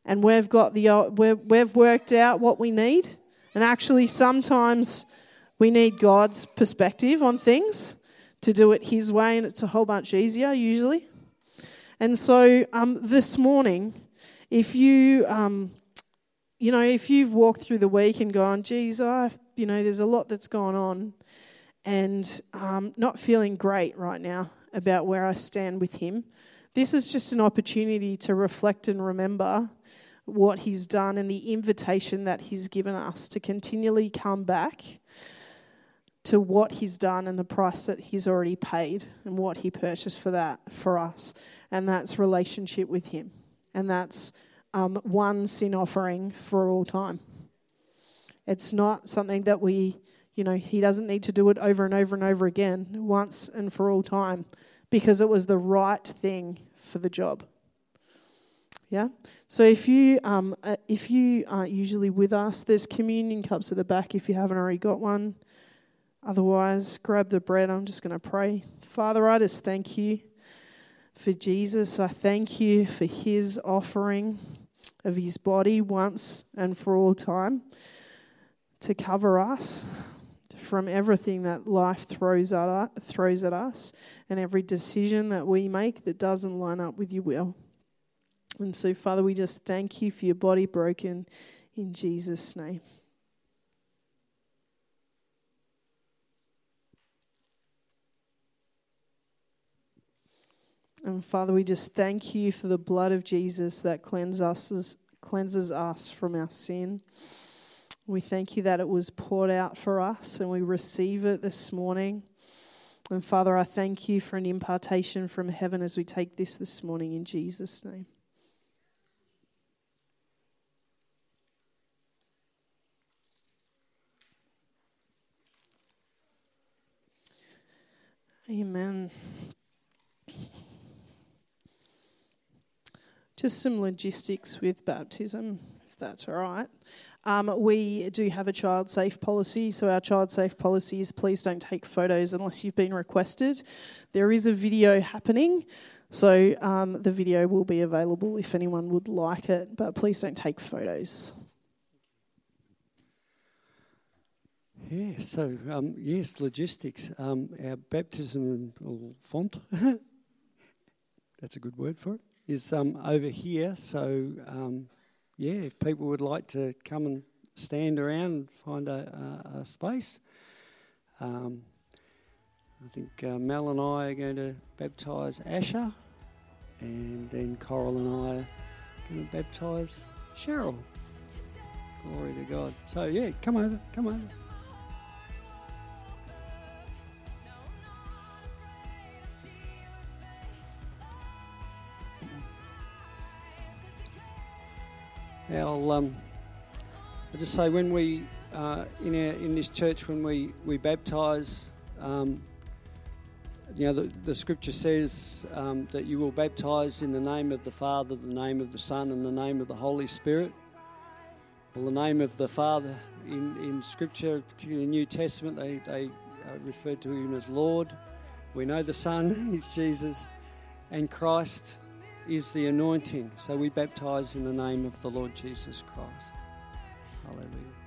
and we've got the uh, we've worked out what we need and actually sometimes we need God's perspective on things to do it his way and it's a whole bunch easier usually and so um, this morning if you um, you know if you've walked through the week and gone geez I you know there's a lot that's gone on and um, not feeling great right now about where I stand with Him. This is just an opportunity to reflect and remember what He's done and the invitation that He's given us to continually come back to what He's done and the price that He's already paid and what He purchased for that for us. And that's relationship with Him. And that's um, one sin offering for all time. It's not something that we you know, he doesn't need to do it over and over and over again, once and for all time, because it was the right thing for the job. Yeah. So if you um, uh, if you aren't usually with us, there's communion cups at the back. If you haven't already got one, otherwise grab the bread. I'm just going to pray. Father, I just thank you for Jesus. I thank you for His offering of His body once and for all time to cover us from everything that life throws at, throws at us and every decision that we make that doesn't line up with your will. And so, Father, we just thank you for your body broken in Jesus' name. And Father, we just thank you for the blood of Jesus that cleanses us, cleanses us from our sin. We thank you that it was poured out for us and we receive it this morning. And Father, I thank you for an impartation from heaven as we take this this morning in Jesus' name. Amen. Just some logistics with baptism, if that's all right. Um, we do have a child safe policy, so our child safe policy is please don't take photos unless you've been requested. There is a video happening, so um, the video will be available if anyone would like it, but please don't take photos. Yeah, so um, yes, logistics. Um, our baptism font, that's a good word for it, is um, over here. So um, yeah, if people would like to come and stand around and find a, a, a space, um, I think uh, Mel and I are going to baptise Asher, and then Coral and I are going to baptise Cheryl. Glory to God. So, yeah, come over, come over. I'll, um, I'll just say when we uh, in our in this church when we we baptise, um, you know the, the scripture says um, that you will baptise in the name of the Father, the name of the Son, and the name of the Holy Spirit. Well, the name of the Father in, in Scripture, particularly in the New Testament, they they uh, refer to him as Lord. We know the Son is Jesus, and Christ is the anointing. So we baptize in the name of the Lord Jesus Christ. Hallelujah.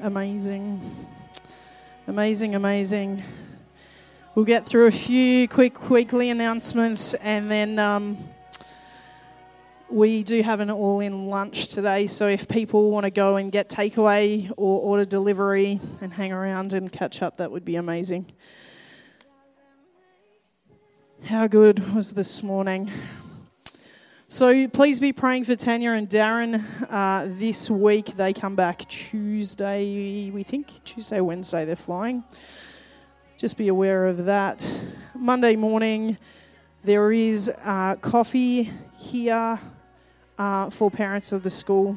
Amazing. Amazing, amazing. We'll get through a few quick weekly announcements and then um, we do have an all in lunch today. So if people want to go and get takeaway or order delivery and hang around and catch up, that would be amazing. How good was this morning? So please be praying for Tanya and Darren uh, this week. They come back Tuesday, we think. Tuesday, Wednesday, they're flying. Just be aware of that. Monday morning, there is uh, coffee here uh, for parents of the school.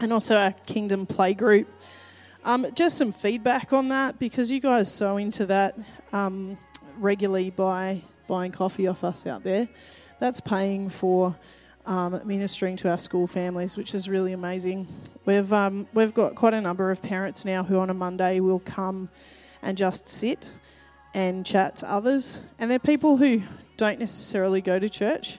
and also our Kingdom Play Group. Um, just some feedback on that because you guys are so into that um, regularly by buying coffee off us out there. That's paying for um, ministering to our school families, which is really amazing. We've um, we've got quite a number of parents now who on a Monday will come and just sit and chat to others, and they're people who don't necessarily go to church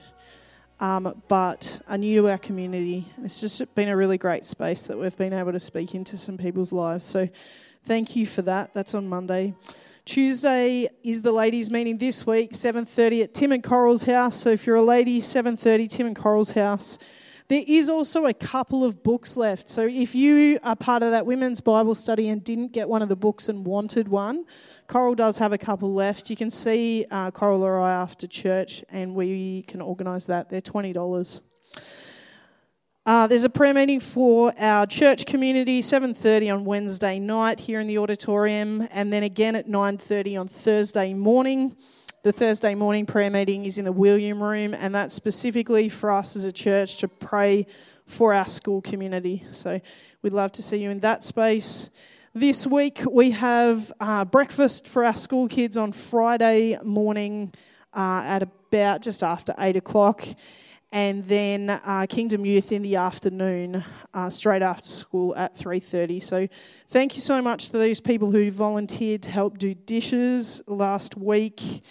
um, but are new to our community. It's just been a really great space that we've been able to speak into some people's lives. So thank you for that. That's on Monday. Tuesday is the ladies' meeting this week, 7.30 at Tim and Coral's house. So if you're a lady, 7.30, Tim and Coral's house. There is also a couple of books left. So if you are part of that women's Bible study and didn't get one of the books and wanted one, Coral does have a couple left. You can see uh, Coral or I after church, and we can organise that. They're twenty dollars. Uh, there's a prayer meeting for our church community, 7:30 on Wednesday night here in the auditorium, and then again at 9:30 on Thursday morning. The Thursday morning prayer meeting is in the William Room, and that's specifically for us as a church to pray for our school community. So we'd love to see you in that space. This week we have uh, breakfast for our school kids on Friday morning uh, at about just after eight o'clock, and then uh, Kingdom Youth in the afternoon, uh, straight after school at three thirty. So, thank you so much to those people who volunteered to help do dishes last week,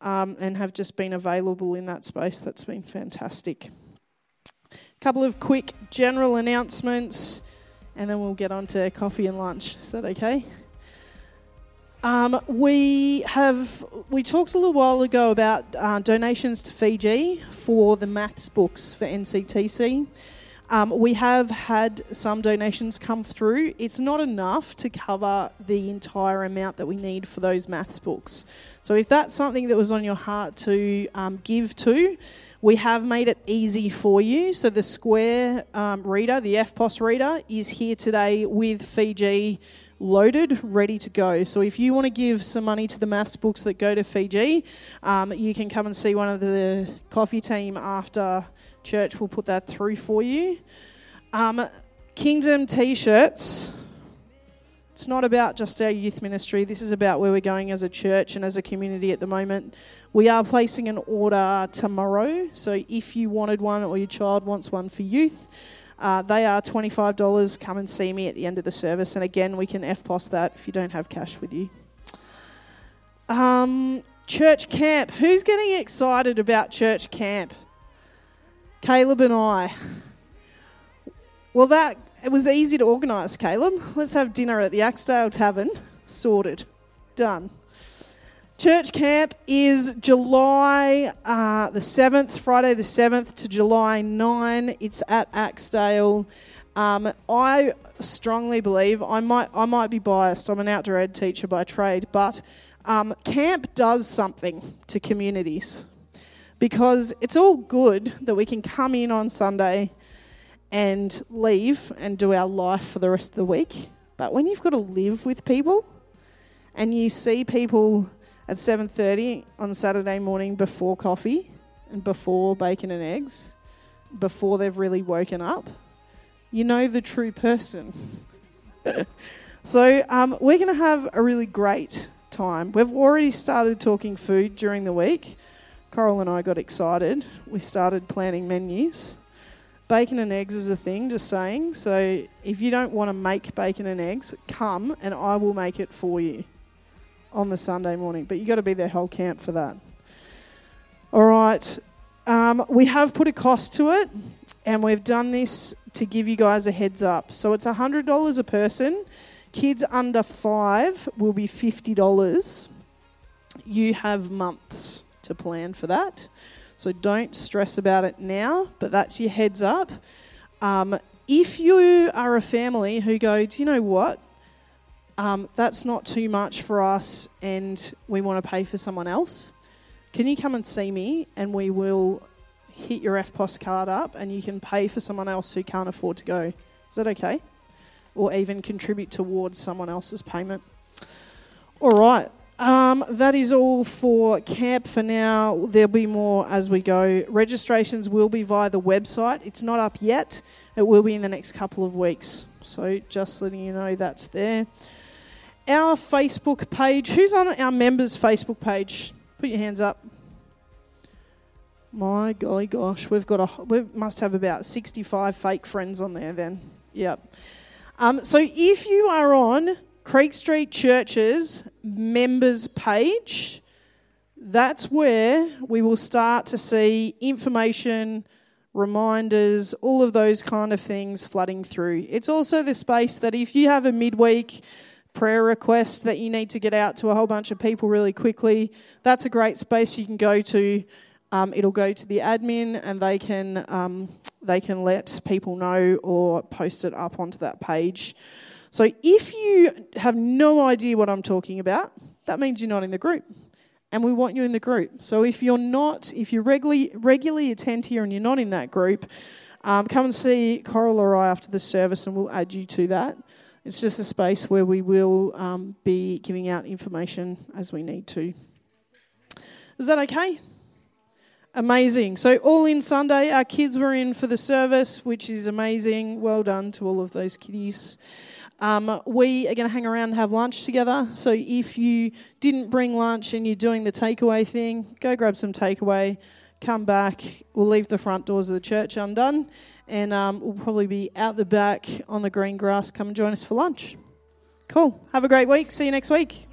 um, and have just been available in that space. That's been fantastic. A couple of quick general announcements, and then we'll get on to coffee and lunch. Is that okay? Um, we have we talked a little while ago about uh, donations to Fiji for the maths books for NCTC. Um, we have had some donations come through. It's not enough to cover the entire amount that we need for those maths books. So if that's something that was on your heart to um, give to, we have made it easy for you. So the Square um, reader, the EFTPOS reader, is here today with Fiji loaded, ready to go. So if you want to give some money to the maths books that go to Fiji, um, you can come and see one of the coffee team after church. We'll put that through for you. Um, Kingdom t-shirts. It's not about just our youth ministry. This is about where we're going as a church and as a community at the moment. We are placing an order tomorrow. So if you wanted one or your child wants one for youth, uh, they are $25. Come and see me at the end of the service. And again, we can EFTPOS that if you don't have cash with you. Um, church camp. Who's getting excited about church camp? Caleb and I. Well, that it was easy to organise, Caleb. Let's have dinner at the Axedale Tavern. Sorted. Done. Church camp is July uh, the 7th, Friday the 7th to July 9. It's at Axedale. Um, I strongly believe, I might, I might be biased, I'm an outdoor ed teacher by trade, but um, camp does something to communities because it's all good that we can come in on Sunday and leave and do our life for the rest of the week. But when you've got to live with people and you see people at 7:30 on Saturday morning before coffee and before bacon and eggs, before they've really woken up, you know the true person. so um, we're going to have a really great time. We've already started talking food during the week. Coral and I got excited. We started planning menus. Bacon and eggs is a thing, just saying. So if you don't want to make bacon and eggs, come and I will make it for you on the Sunday morning. But you've got to be there whole camp for that. All right. Um, we have put a cost to it, and we've done this to give you guys a heads up. So it's $100 a person. Kids under five will be $50. You have months to plan for that. So don't stress about it now, but that's your heads up. Um, if you are a family who go, do you know what? Um, that's not too much for us and we want to pay for someone else. Can you come and see me and we will hit your EFTPOS card up and you can pay for someone else who can't afford to go? Is that okay? Or even contribute towards someone else's payment. All right. Um, that is all for camp for now. There'll be more as we go. Registrations will be via the website. It's not up yet. It will be in the next couple of weeks. So just letting you know that's there. Our Facebook page. Who's on our members' Facebook page? Put your hands up. My golly gosh, we've got a we must have about sixty-five fake friends on there. Then, yep. Um, so if you are on Creek Street Church's members page, that's where we will start to see information, reminders, all of those kind of things flooding through. It's also the space that if you have a midweek prayer request that you need to get out to a whole bunch of people really quickly, that's a great space you can go to. Um, it'll go to the admin and they can um, they can let people know or post it up onto that page. So if you have no idea what I'm talking about, that means you're not in the group. And we want you in the group. So if you're not, if you regularly regularly attend here and you're not in that group, um, come and see Coral or I after the service, and we'll add you to that. It's just a space where we will um, be giving out information as we need to. Is that okay? Amazing. So, all in Sunday, our kids were in for the service, which is amazing. Well done to all of those kiddies. Um, we are going to hang around and have lunch together. So, if you didn't bring lunch and you're doing the takeaway thing, go grab some takeaway, come back. We'll leave the front doors of the church undone, and um, we'll probably be out the back on the green grass. Come and join us for lunch. Cool. Have a great week. See you next week.